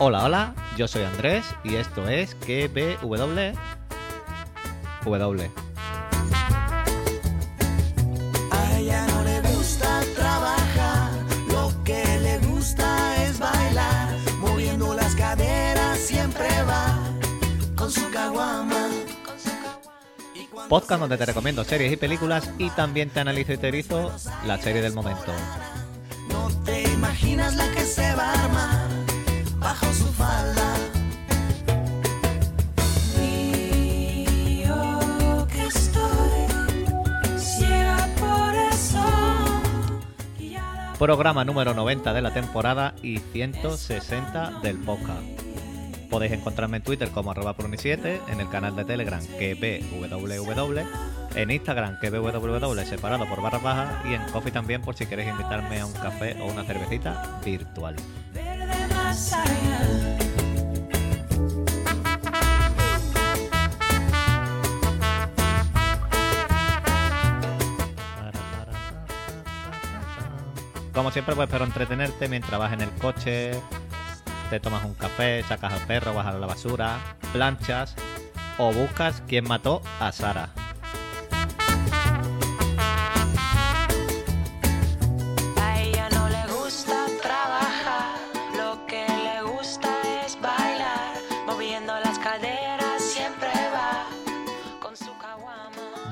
Hola, hola, yo soy Andrés y esto es KBW. W. A ella no le gusta trabajar, lo que le gusta es bailar, moviendo las caderas siempre va con su caguama. Podcast donde te recomiendo series y películas y también te analizo y teorizo la serie del momento. Programa número 90 de la temporada y 160 del podcast. Podéis encontrarme en Twitter como arroba pruni7, en el canal de Telegram que en Instagram que separado por barra baja y en Coffee también por si queréis invitarme a un café o una cervecita virtual. Como siempre, pues espero entretenerte mientras vas en el coche, te tomas un café, sacas al perro, bajas a la basura, planchas o buscas quién mató a Sara.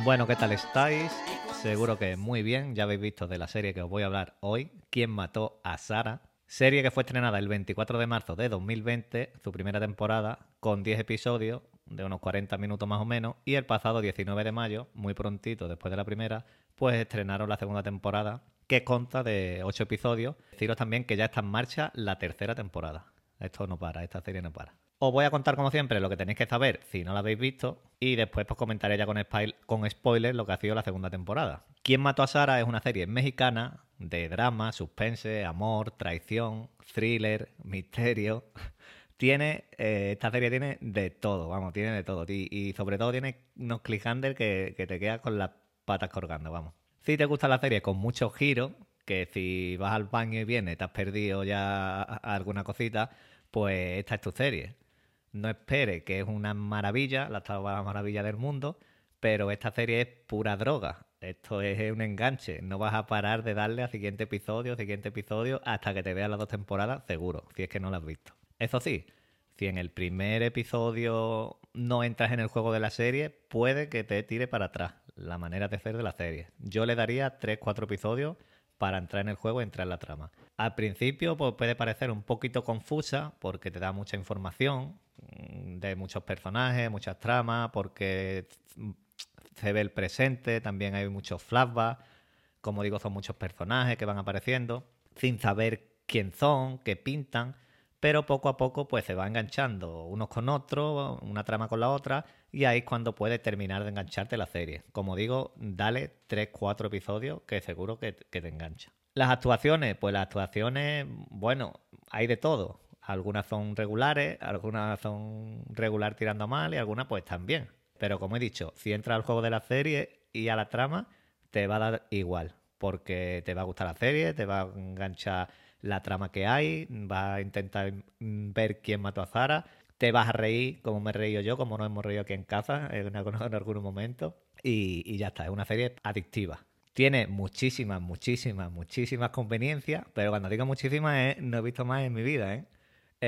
Bueno, ¿qué tal estáis? Seguro que muy bien, ya habéis visto de la serie que os voy a hablar hoy, quién mató a Sara. Serie que fue estrenada el 24 de marzo de 2020, su primera temporada, con 10 episodios de unos 40 minutos más o menos, y el pasado 19 de mayo, muy prontito después de la primera, pues estrenaron la segunda temporada, que consta de 8 episodios. Deciros también que ya está en marcha la tercera temporada. Esto no para, esta serie no para. Os voy a contar como siempre lo que tenéis que saber si no la habéis visto y después pues comentaré ya con, spoil spoilers lo que ha sido la segunda temporada. ¿Quién mató a Sara? es una serie mexicana de drama, suspense, amor, traición, thriller, misterio. Tiene, eh, esta serie tiene de todo, vamos, tiene de todo. Y, y sobre todo tiene unos cliffhanger que, que te quedas con las patas colgando, vamos. Si te gusta la serie con muchos giros, que si vas al baño y vienes, te has perdido ya alguna cosita, pues esta es tu serie. No esperes que es una maravilla, la octava maravilla del mundo, pero esta serie es pura droga. Esto es un enganche. No vas a parar de darle a siguiente episodio, siguiente episodio, hasta que te veas las dos temporadas, seguro, si es que no lo has visto. Eso sí, si en el primer episodio no entras en el juego de la serie, puede que te tire para atrás la manera de hacer de la serie. Yo le daría 3-4 episodios para entrar en el juego y entrar en la trama. Al principio pues, puede parecer un poquito confusa porque te da mucha información de muchos personajes, muchas tramas, porque mm, se ve el presente, también hay muchos flashbacks, como digo, son muchos personajes que van apareciendo, sin saber quién son, qué pintan, pero poco a poco pues se va enganchando unos con otros, una trama con la otra, y ahí es cuando puede terminar de engancharte la serie. Como digo, dale 3-4 episodios que seguro que, que te engancha. Las actuaciones, pues las actuaciones, bueno, hay de todo. Algunas son regulares, algunas son regular tirando mal y algunas pues también. Pero como he dicho, si entras al juego de la serie y a la trama, te va a dar igual. Porque te va a gustar la serie, te va a enganchar la trama que hay, vas a intentar ver quién mató a Zara, te vas a reír como me he reído yo, como nos hemos reído aquí en casa en, algunos- en algunos momentos. Y, ya está, es una serie adictiva. Tiene muchísimas, muchísimas, muchísimas conveniencias, pero cuando digo muchísimas no he visto más en mi vida, ¿eh?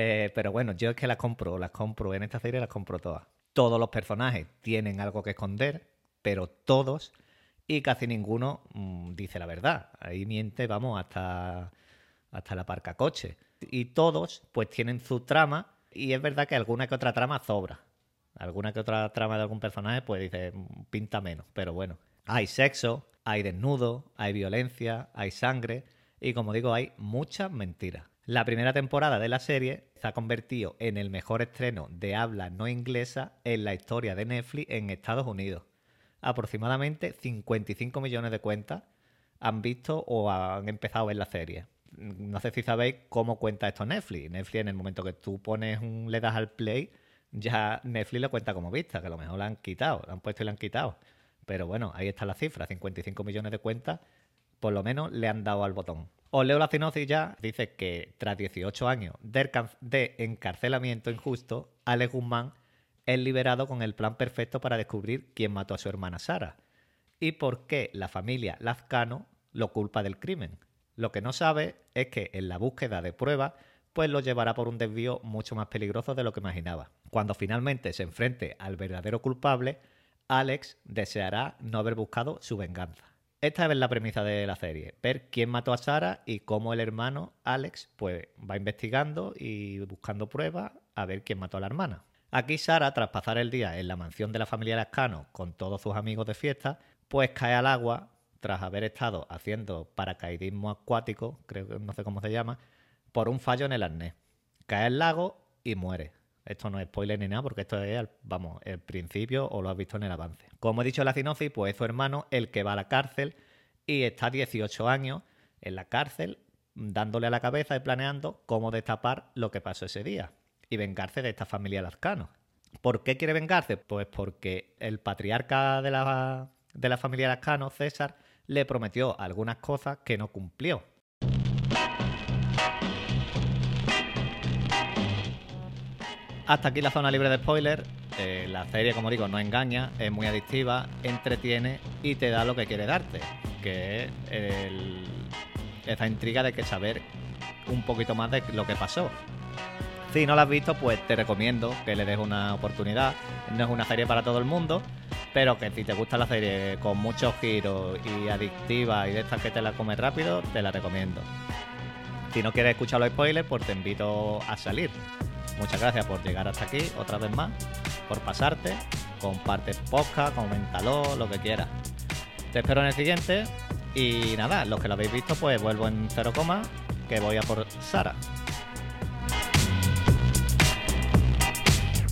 Eh, pero bueno, yo es que las compro, las compro en esta serie, las compro todas. Todos los personajes tienen algo que esconder, pero todos y casi ninguno mm, dice la verdad. Ahí miente, vamos, hasta, hasta la parca coche. Y todos, pues tienen su trama, y es verdad que alguna que otra trama sobra. Alguna que otra trama de algún personaje, pues dice, mm, pinta menos, pero bueno. Hay sexo, hay desnudo, hay violencia, hay sangre, y como digo, hay muchas mentiras. La primera temporada de la serie se ha convertido en el mejor estreno de habla no inglesa en la historia de Netflix en Estados Unidos. Aproximadamente 55 millones de cuentas han visto o han empezado a ver la serie. No sé si sabéis cómo cuenta esto Netflix. Netflix en el momento que tú pones un, le das al play, ya Netflix lo cuenta como vista, que a lo mejor la han quitado, la han puesto y la han quitado. Pero bueno, ahí está la cifra, 55 millones de cuentas Por lo menos le han dado al botón. Os leo la ya. Dice que tras 18 años de encarcelamiento injusto, Alex Guzmán es liberado con el plan perfecto para descubrir quién mató a su hermana Sara y por qué la familia Lazcano lo culpa del crimen. Lo que no sabe es que en la búsqueda de pruebas, pues lo llevará por un desvío mucho más peligroso de lo que imaginaba. Cuando finalmente se enfrente al verdadero culpable, Alex deseará no haber buscado su venganza. Esta es la premisa de la serie, ver quién mató a Sara y cómo el hermano Alex pues va investigando y buscando pruebas a ver quién mató a la hermana. Aquí Sara, tras pasar el día en la mansión de la familia Lascano con todos sus amigos de fiesta, pues cae al agua tras haber estado haciendo paracaidismo acuático, creo que no sé cómo se llama, por un fallo en el arnés. Cae al lago y muere. Esto no es spoiler ni nada porque esto es, vamos, el principio o lo has visto en el avance. Como he dicho la sinopsis, pues es su hermano el que va a la cárcel y está 18 años en la cárcel dándole a la cabeza y planeando cómo destapar lo que pasó ese día y vengarse de esta familia Lazcano. ¿Por qué quiere vengarse? Pues porque el patriarca de la, de la familia Lazcano, César, le prometió algunas cosas que no cumplió. Hasta aquí la zona libre de spoilers. Eh, la serie, como digo, no engaña, es muy adictiva, entretiene y te da lo que quiere darte, que es esa intriga de que saber un poquito más de lo que pasó. Si no la has visto, pues te recomiendo que le des una oportunidad. No es una serie para todo el mundo, pero que si te gusta la serie con muchos giros y adictiva y de estas que te la comes rápido, te la recomiendo. Si no quieres escuchar los spoilers, pues te invito a salir. Muchas gracias por llegar hasta aquí, otra vez más, por pasarte. Comparte el podcast, coméntalo, lo que quieras. Te espero en el siguiente. Y nada, los que lo habéis visto, pues vuelvo en 0, que voy a por Sara.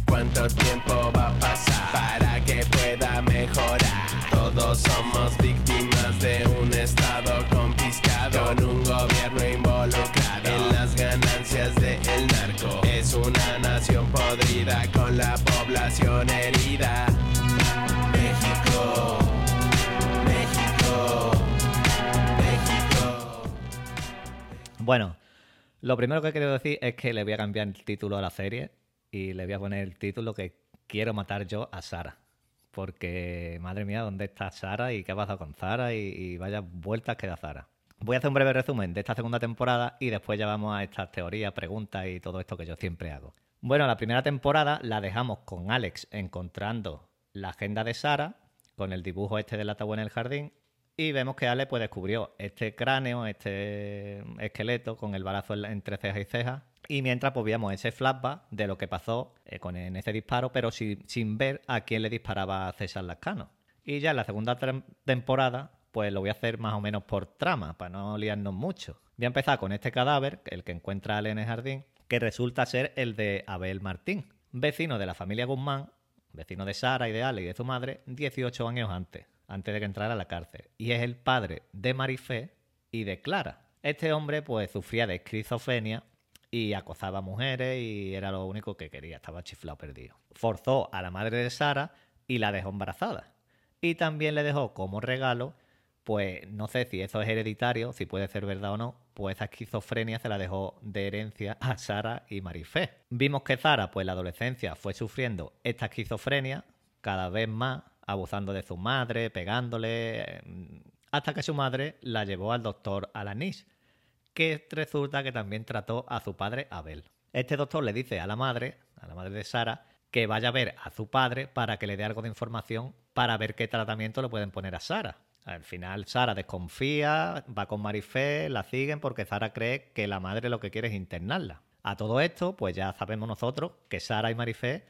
¿Cuánto tiempo va a pasar para que pueda mejorar? Todos somos víctimas de un estado confiscado con un gobierno involucrado en las ganancias del narco. Es una nación podrida con la población herida. México, México, México. Bueno, lo primero que quiero decir es que le voy a cambiar el título a la serie y le voy a poner el título que quiero matar yo a Sara. Porque, madre mía, ¿dónde está Sara y qué ha pasado con Sara? Y, y vaya vueltas que da Sara. Voy a hacer un breve resumen de esta segunda temporada y después ya vamos a estas teorías, preguntas y todo esto que yo siempre hago. Bueno, la primera temporada la dejamos con Alex encontrando la agenda de Sara, con el dibujo este del ataúd en el jardín, y vemos que Alex pues descubrió este cráneo, este esqueleto con el balazo en la- entre cejas y cejas. Y mientras pues veíamos ese flashback de lo que pasó eh, con en ese disparo, pero sin, sin ver a quién le disparaba César Lascano. Y ya en la segunda tem- temporada, pues lo voy a hacer más o menos por trama, para no liarnos mucho. Voy a empezar con este cadáver, el que encuentra Ale en el jardín, que resulta ser el de Abel Martín, vecino de la familia Guzmán, vecino de Sara y de Ale y de su madre, 18 años antes, antes de que entrara a la cárcel. Y es el padre de Marifé y de Clara. Este hombre pues sufría de esquizofrenia y acosaba a mujeres y era lo único que quería, estaba chiflado perdido. Forzó a la madre de Sara y la dejó embarazada. Y también le dejó como regalo, pues no sé si eso es hereditario, si puede ser verdad o no, pues esa esquizofrenia se la dejó de herencia a Sara y Marifé. Vimos que Sara, pues en la adolescencia, fue sufriendo esta esquizofrenia cada vez más, abusando de su madre, pegándole, eh, hasta que su madre la llevó al doctor Alanis, que resulta que también trató a su padre Abel. Este doctor le dice a la madre, a la madre de Sara, que vaya a ver a su padre para que le dé algo de información para ver qué tratamiento le pueden poner a Sara. Al final Sara desconfía, va con Marifé, la siguen porque Sara cree que la madre lo que quiere es internarla. A todo esto, pues ya sabemos nosotros que Sara y Marifé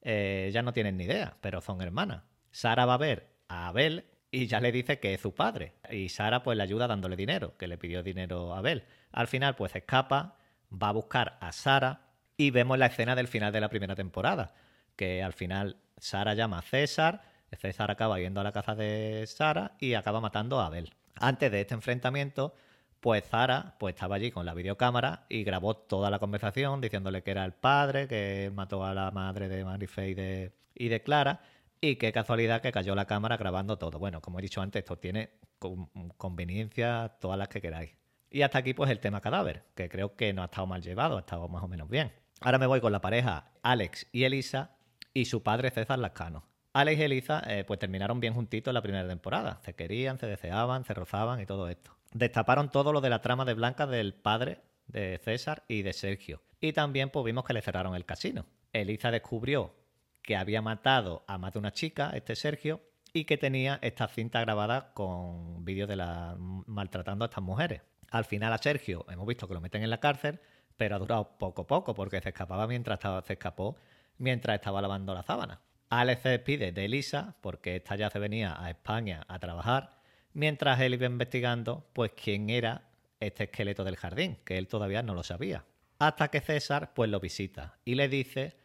eh, ya no tienen ni idea, pero son hermanas. Sara va a ver a Abel y ya le dice que es su padre. Y Sara pues le ayuda dándole dinero, que le pidió dinero a Abel. Al final pues escapa, va a buscar a Sara y vemos la escena del final de la primera temporada, que al final Sara llama a César, César acaba yendo a la casa de Sara y acaba matando a Abel. Antes de este enfrentamiento, pues Sara pues estaba allí con la videocámara y grabó toda la conversación diciéndole que era el padre, que mató a la madre de Marifé y de, y de Clara. Y qué casualidad que cayó la cámara grabando todo. Bueno, como he dicho antes, esto tiene con- conveniencias todas las que queráis. Y hasta aquí pues el tema cadáver, que creo que no ha estado mal llevado, ha estado más o menos bien. Ahora me voy con la pareja Alex y Elisa y su padre César Lascano. Alex y Elisa eh, pues terminaron bien juntitos en la primera temporada. Se querían, se deseaban, se rozaban y todo esto. Destaparon todo lo de la trama de Blanca del padre de César y de Sergio. Y también pues vimos que le cerraron el casino. Elisa descubrió que había matado a más de una chica, este Sergio, y que tenía esta cinta grabada con vídeos de la maltratando a estas mujeres. Al final a Sergio hemos visto que lo meten en la cárcel, pero ha durado poco poco porque se escapaba mientras estaba, se escapó mientras estaba lavando la sábana. Alex se despide de Elisa porque esta ya se venía a España a trabajar, mientras él iba investigando pues quién era este esqueleto del jardín, que él todavía no lo sabía. Hasta que César pues lo visita y le dice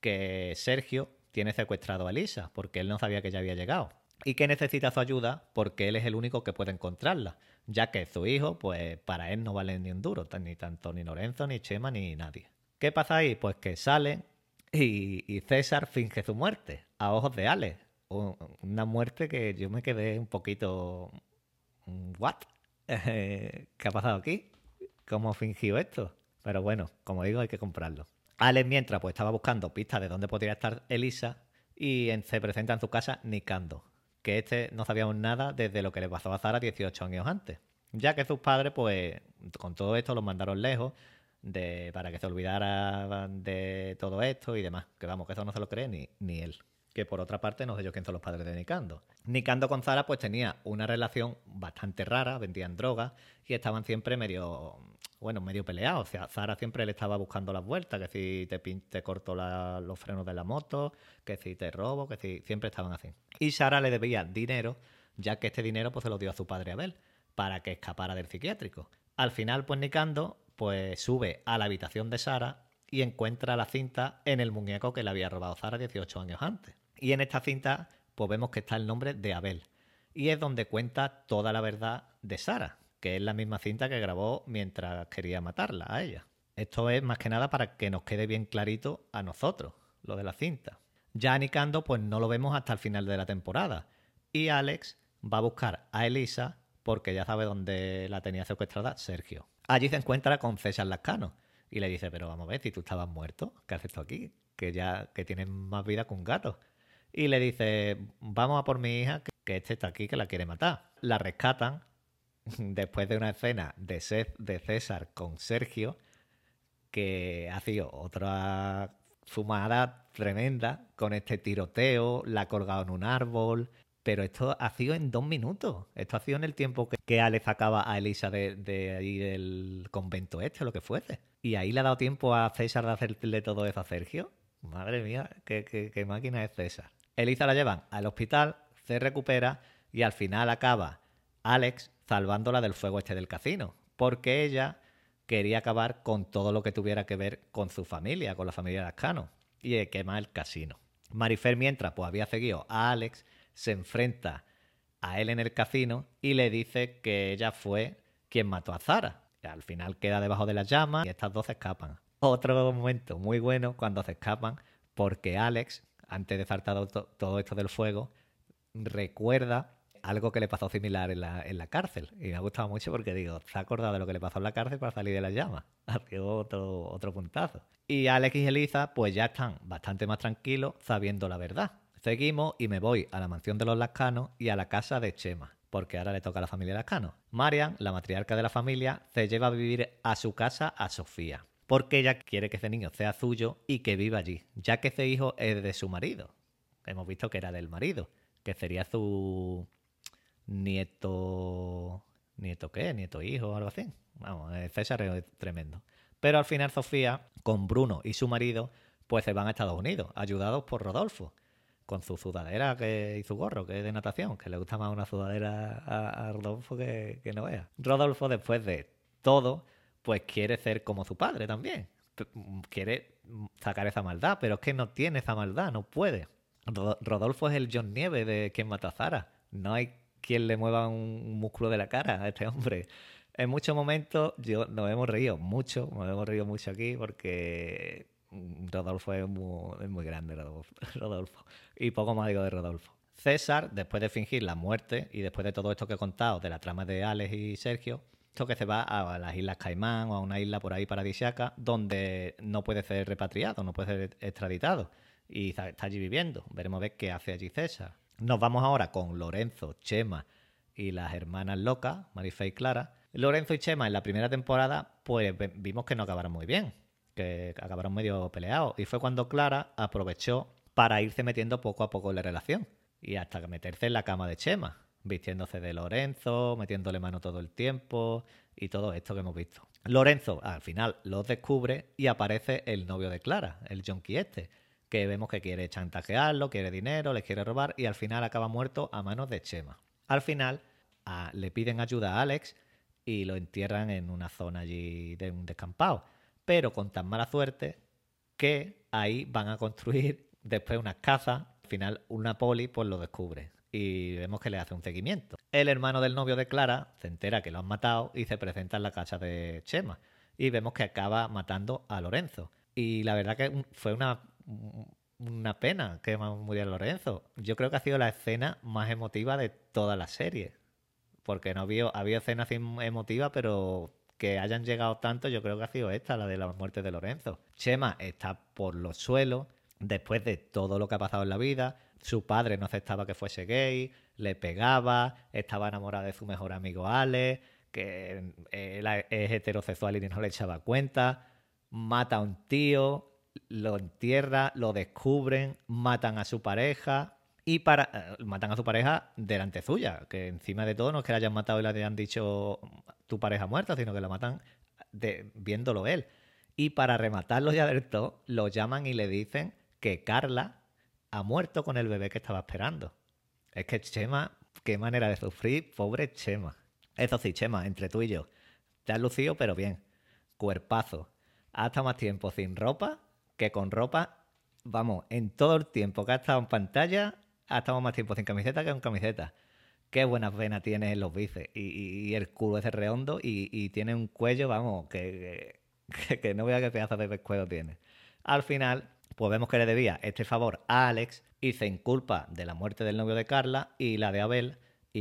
que Sergio tiene secuestrado a Elisa porque él no sabía que ya había llegado y que necesita su ayuda porque él es el único que puede encontrarla, ya que su hijo, pues para él no vale ni un duro, ni tanto ni Lorenzo, ni Chema, ni nadie. ¿Qué pasa ahí? Pues que salen y, César finge su muerte a ojos de Alex. Un- Una muerte que yo me quedé un poquito... ¿What? Eh, ¿Qué ha pasado aquí? ¿Cómo fingió esto? Pero bueno, como digo, hay que comprarlo. Alex, mientras, pues estaba buscando pistas de dónde podría estar Elisa y se presenta en su casa Nicando, que este no sabíamos nada desde lo que le pasó a Zara 18 años antes, ya que sus padres, pues, con todo esto los mandaron lejos de, para que se olvidara de todo esto y demás. Que vamos, que eso no se lo cree ni, ni él. Que por otra parte, no sé yo quién son los padres de Nicando. Nicando con Zara, pues tenía una relación bastante rara, vendían drogas y estaban siempre medio, bueno, medio peleados. O sea, Zara siempre le estaba buscando las vueltas, que si te, te corto los frenos de la moto, que si te robo, que si siempre estaban así. Y Sara le debía dinero, ya que este dinero pues se lo dio a su padre Abel, para que escapara del psiquiátrico. Al final, pues Nicando pues sube a la habitación de Sara y encuentra la cinta en el muñeco que le había robado Sara 18 años antes. Y en esta cinta, pues vemos que está el nombre de Abel. Y es donde cuenta toda la verdad de Sara, que es la misma cinta que grabó mientras quería matarla a ella. Esto es más que nada para que nos quede bien clarito a nosotros, lo de la cinta. Ya Nicando, pues no lo vemos hasta el final de la temporada. Y Alex va a buscar a Elisa porque ya sabe dónde la tenía secuestrada Sergio. Allí se encuentra con César Lascano y le dice, pero vamos a ver, si tú estabas muerto, ¿qué haces tú aquí? Que ya que tienes más vida que un gato. Y le dice, vamos a por mi hija, que- este está aquí, que la quiere matar. La rescatan después de una escena de, de César con Sergio, que ha sido otra fumada tremenda con este tiroteo, la ha colgado en un árbol, pero esto ha sido en dos minutos. Esto ha sido en el tiempo que, que Alex sacaba a Elisa de, ahí del convento este lo que fuese. Y ahí le ha dado tiempo a César de hacerle todo eso a Sergio. Madre mía, qué, máquina es César. Elisa la llevan al hospital, se recupera y al final acaba Alex salvándola del fuego este del casino. Porque ella quería acabar con todo lo que tuviera que ver con su familia, con la familia de Ascano, y quema el casino. Marifer, mientras pues había seguido a Alex, se enfrenta a él en el casino y le dice que ella fue quien mató a Zara. Al final queda debajo de las llamas y estas dos se escapan. Otro momento muy bueno cuando se escapan, porque Alex, antes de saltar to- todo esto del fuego, recuerda algo que le pasó similar en la, en la cárcel. Y me ha gustado mucho porque digo, se ha acordado de lo que le pasó en la cárcel para salir de las llamas. Ha otro, otro puntazo. Y Alex y Elisa pues ya están bastante más tranquilos sabiendo la verdad. Seguimos y me voy a la mansión de los Lascanos y a la casa de Chema, porque ahora le toca a la familia Lascano. Marian, la matriarca de la familia, se lleva a vivir a su casa a Sofía, porque ella quiere que ese niño sea suyo y que viva allí, ya que ese hijo es de su marido. Hemos visto que era del marido, que sería su nieto. ¿Nieto qué? ¿Nieto hijo o algo así? Vamos, César es tremendo. Pero al final Sofía, con Bruno y su marido, pues se van a Estados Unidos, ayudados por Rodolfo, con su sudadera que, y su gorro, que es de natación, que le gusta más una sudadera a, Rodolfo que, que no vea. Rodolfo, después de todo, pues quiere ser como su padre también. P- Quiere sacar esa maldad, pero es que no tiene esa maldad, no puede. Ro- Rodolfo es el John Nieve de quien mata a Zara. No hay quien le mueva un músculo de la cara a este hombre. En muchos momentos yo nos hemos reído mucho, nos hemos reído mucho aquí porque mm, Rodolfo es muy, grande, Rodolfo. Y poco más digo de Rodolfo. César, después de fingir la muerte y después de todo esto que he contado de la trama de Alex y Sergio, esto que se va a las Islas Caimán o a una isla por ahí paradisiaca donde no puede ser repatriado, no puede ser extraditado y está allí viviendo. Veremos a ver qué hace allí César. Nos vamos ahora con Lorenzo, Chema y las hermanas locas, Marife y Clara. Lorenzo y Chema en la primera temporada, pues vimos que no acabaron muy bien, que acabaron medio peleados. Y fue cuando Clara aprovechó para irse metiendo poco a poco en la relación. Y hasta meterse en la cama de Chema, vistiéndose de Lorenzo, metiéndole mano todo el tiempo y todo esto que hemos visto. Lorenzo al final los descubre y aparece el novio de Clara, el junkie este, que vemos que quiere chantajearlo, quiere dinero, les quiere robar y al final acaba muerto a manos de Chema. Al final le piden ayuda a Alex y lo entierran en una zona allí de un descampado, pero con tan mala suerte que ahí van a construir después unas casas. Al final, una poli pues lo descubre y vemos que le hace un seguimiento. El hermano del novio de Clara se entera que lo han matado y se presenta en la casa de Chema. Y vemos que acaba matando a Lorenzo. Y la verdad que fue una, una pena que muriera Lorenzo. Yo creo que ha sido la escena más emotiva de toda la serie. Porque no había, había escenas em- emotivas, pero que hayan llegado tanto, yo creo que ha sido esta, la de la muerte de Lorenzo. Chema está por los suelos, después de todo lo que ha pasado en la vida. Su padre no aceptaba que fuese gay, le pegaba, estaba enamorada de su mejor amigo Ale, que él es heterosexual y no le echaba cuenta. Mata a un tío, lo entierra, lo descubren, matan a su pareja y para eh, matan a su pareja delante suya, que encima de todo no es que la hayan matado y le hayan dicho tu pareja muerta, sino que la matan viéndolo él. Y para rematarlo ya del todo, lo llaman y le dicen que Carla ha muerto con el bebé que estaba esperando. Es que Chema, qué manera de sufrir, pobre Chema. Eso sí, Chema, entre tú y yo, te has lucido, pero bien. Cuerpazo. Ha estado más tiempo sin ropa que con ropa. Vamos, en todo el tiempo que ha estado en pantalla, ha estado más tiempo sin camiseta que con camiseta. Qué buenas venas tiene en los bíceps. Y, el culo ese redondo. Y, tiene un cuello, vamos, que, que, que no vea qué pedazo de pescuezo tiene. Al final, pues vemos que le debía este favor a Alex y se inculpa de la muerte del novio de Carla y la de Abel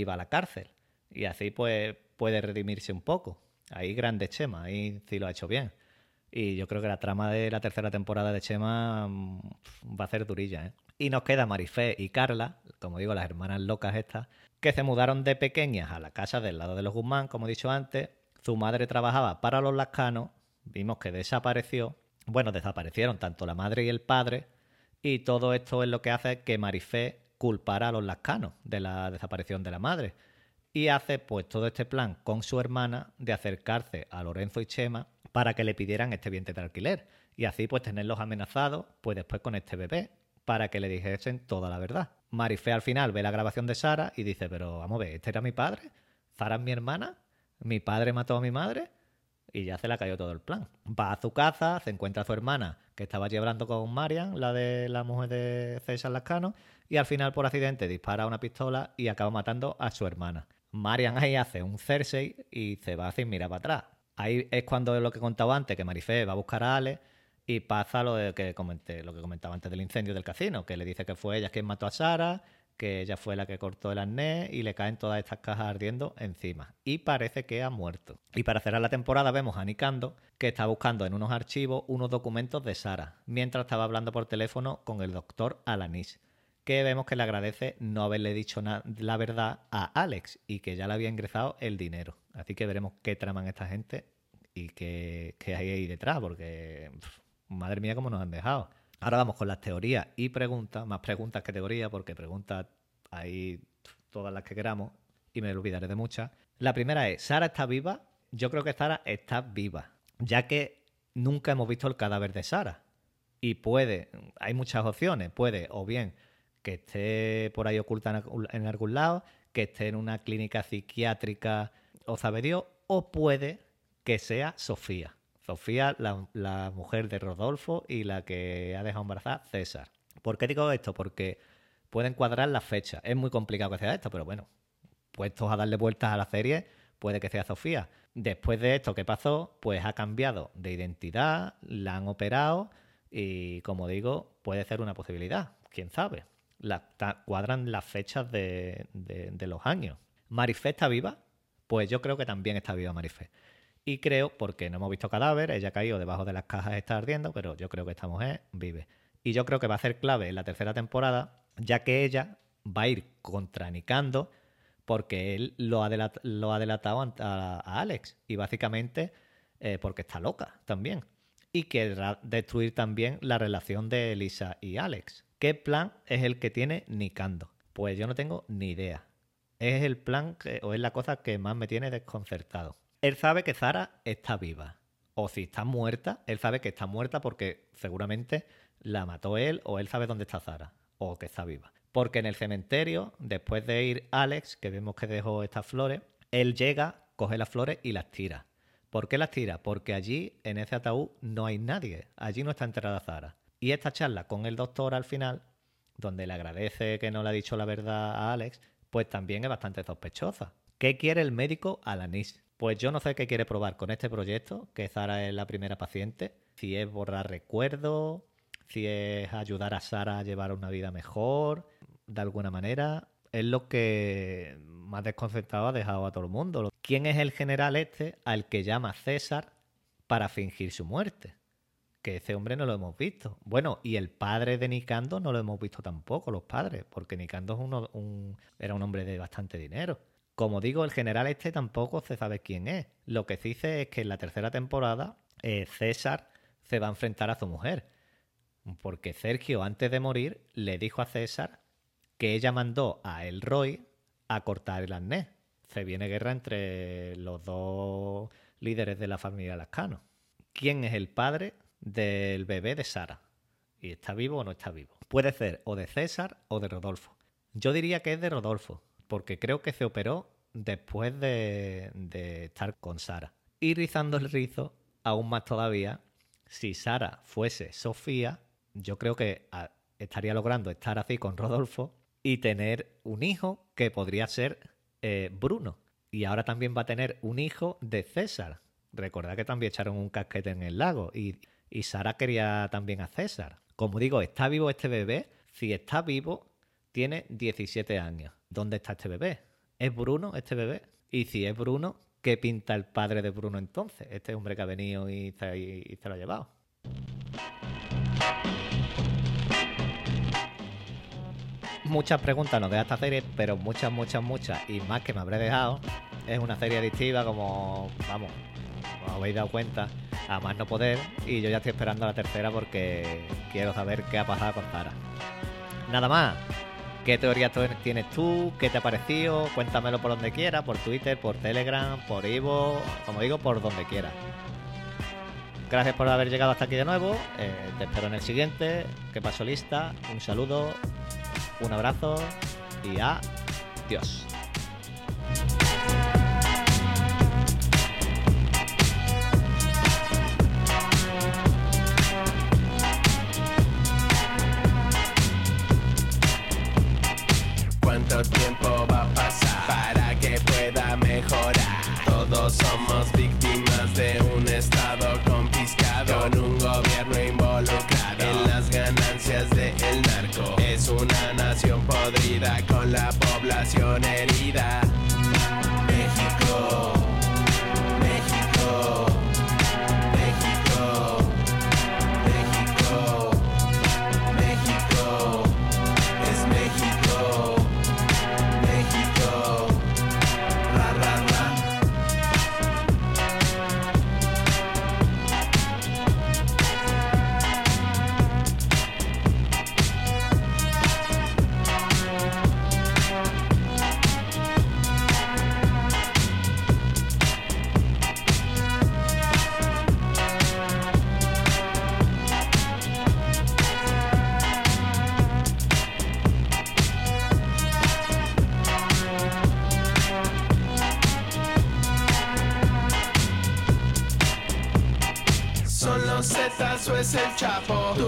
va a la cárcel. Y así pues puede redimirse un poco. Ahí grande Chema, ahí sí lo ha hecho bien. Y yo creo que la trama de la tercera temporada de Chema mm, va a ser durilla, ¿eh? Y nos queda Marifé y Carla, como digo, las hermanas locas estas, que se mudaron de pequeñas a la casa del lado de los Guzmán, como he dicho antes. Su madre trabajaba para los lascanos, vimos que desapareció. Bueno, desaparecieron tanto la madre y el padre, y todo esto es lo que hace que Marifé culpara a los lascanos de la desaparición de la madre. Y hace pues todo este plan con su hermana de acercarse a Lorenzo y Chema para que le pidieran este vientre de alquiler. Y así pues tenerlos amenazados pues después con este bebé para que le dijesen toda la verdad. Marifé al final ve la grabación de Sara y dice, pero vamos a ver, ¿este era mi padre? ¿Sara es mi hermana? ¿Mi padre mató a mi madre? Y ya se le cayó todo el plan. Va a su casa, se encuentra a su hermana, que estaba allí hablando con Marian, la de la mujer de César Lascano, y al final, por accidente, dispara una pistola y acaba matando a su hermana. Marian ahí hace un Cersei y se va sin mirar para atrás. Ahí es cuando lo que contaba antes, que Marifé va a buscar a Ale y pasa lo que comenté, lo que comentaba antes del incendio del casino, que le dice que fue ella quien mató a Sara, que ella fue la que cortó el arnés y le caen todas estas cajas ardiendo encima. Y parece que ha muerto. Y para cerrar la temporada vemos a Nicando que está buscando en unos archivos unos documentos de Sara, mientras estaba hablando por teléfono con el doctor Alanis, que vemos que le agradece no haberle dicho la verdad a Alex y que ya le había ingresado el dinero. Así que veremos qué traman esta gente y qué, qué hay ahí detrás, porque madre mía cómo nos han dejado. Ahora vamos con las teorías y preguntas, más preguntas que teorías, porque preguntas hay todas las que queramos y me olvidaré de muchas. La primera es, ¿Sara está viva? Yo creo que Sara está viva, ya que nunca hemos visto el cadáver de Sara. Y puede, hay muchas opciones, puede o bien que esté por ahí oculta en algún- lado, que esté en una clínica psiquiátrica o sabe Dios, o puede que sea Sofía. Sofía, la, mujer de Rodolfo y la que ha dejado embarazada César. ¿Por qué digo esto? Porque pueden cuadrar las fechas. Es muy complicado que sea esto, pero bueno, puestos a darle vueltas a la serie, puede que sea Sofía. Después de esto que pasó, pues ha cambiado de identidad, la han operado Y como digo, puede ser una posibilidad, quién sabe. Cuadran las fechas de, de- de los años. ¿Marifé está viva? Pues yo creo que también está viva Marifé. Y creo, porque no hemos visto cadáver, ella ha caído debajo de las cajas, está ardiendo, pero yo creo que esta mujer vive. Y yo creo que va a ser clave en la tercera temporada, ya que ella va a ir contra Nicando, porque él lo ha, delatado a Alex. Y básicamente eh, porque está loca también. Y querrá destruir también la relación de Elisa y Alex. ¿Qué plan es el que tiene Nicando? Pues yo no tengo ni idea. Es el plan que- o es la cosa que más me tiene desconcertado. Él sabe que Zara está viva. O si está muerta, él sabe que está muerta porque seguramente la mató él o él sabe dónde está Zara. O que está viva. Porque en el cementerio, después de ir Alex, que vemos que dejó estas flores, él llega, coge las flores y las tira. ¿Por qué las tira? Porque allí, en ese ataúd, no hay nadie. Allí no está enterrada Zara. Y esta charla con el doctor al final, donde le agradece que no le ha dicho la verdad a Alex, pues también es bastante sospechosa. ¿Qué quiere el médico Alanis? Pues yo no sé qué quiere probar con este proyecto, que Zara es la primera paciente, si es borrar recuerdos, si es ayudar a Sara a llevar una vida mejor, de alguna manera. Es lo que más desconcertado ha dejado a todo el mundo. ¿Quién es el general este al que llama César para fingir su muerte? Que ese hombre no lo hemos visto. Bueno, y el padre de Nicando no lo hemos visto tampoco, los padres, porque Nicando es uno- un- era un hombre de bastante dinero. Como digo, el general este tampoco se sabe quién es. Lo que sí sé es que en la tercera temporada eh, César se va a enfrentar a su mujer. Porque Sergio, antes de morir, le dijo a César que ella mandó a Elroy a cortar el arnés. Se viene guerra entre los dos líderes de la familia Lascano. ¿Quién es el padre del bebé de Sara? ¿Y está vivo o no está vivo? Puede ser o de César o de Rodolfo. Yo diría que es de Rodolfo, porque creo que se operó después de, de estar con Sara. Y rizando el rizo, aún más todavía, si Sara fuese Sofía, yo creo que ah, estaría logrando estar así con Rodolfo y tener un hijo que podría ser eh, Bruno. Y ahora también va a tener un hijo de César. Recordad que también echaron un casquete en el lago y, y Sara quería también a César. Como digo, ¿está vivo este bebé? Si está vivo, tiene 17 años. ¿Dónde está este bebé? ¿Es Bruno este bebé? Y si es Bruno, ¿qué pinta el padre de Bruno entonces? Este hombre que ha venido y se, lo ha llevado. Muchas preguntas nos deja esta serie, pero muchas, muchas, muchas, y más que me habré dejado. Es una serie adictiva, como, vamos, os habéis dado cuenta, a más no poder, y yo ya estoy esperando la tercera porque quiero saber qué ha pasado con Zara. Nada más. ¿Qué teorías tú- tienes tú? ¿Qué te ha parecido? Cuéntamelo por donde quieras, por Twitter, por Telegram, por Ivo, como digo, por donde quieras. Gracias por haber llegado hasta aquí de nuevo. eh, te espero en el siguiente. Que paso lista. Un saludo, un abrazo y adiós. La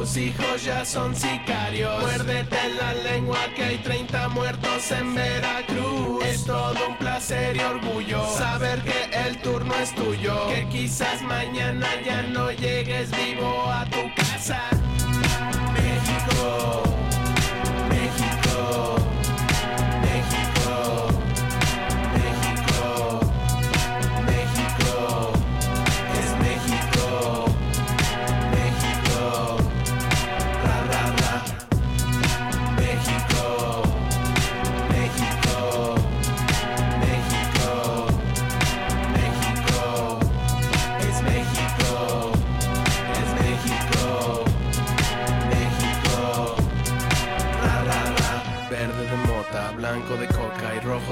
Tus hijos ya son sicarios. Muérdete la lengua que hay 30 muertos en Veracruz. Es todo un placer y orgullo saber que el turno es tuyo. Que quizás mañana ya no llegues vivo a tu casa. México,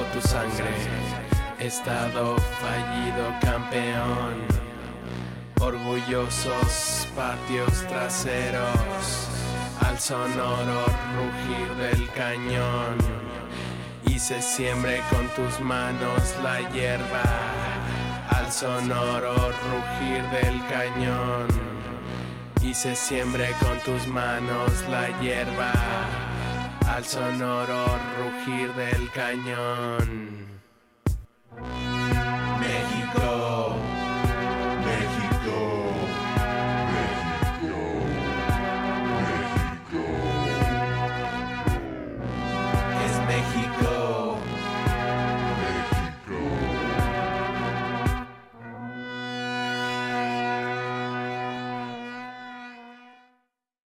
tu sangre, estado fallido campeón, orgullosos patios traseros, al sonoro rugir del cañón. Y se siembre con tus manos la hierba. Al sonoro rugir del cañón. Y se siembre con tus manos la hierba al sonoro rugir del cañón.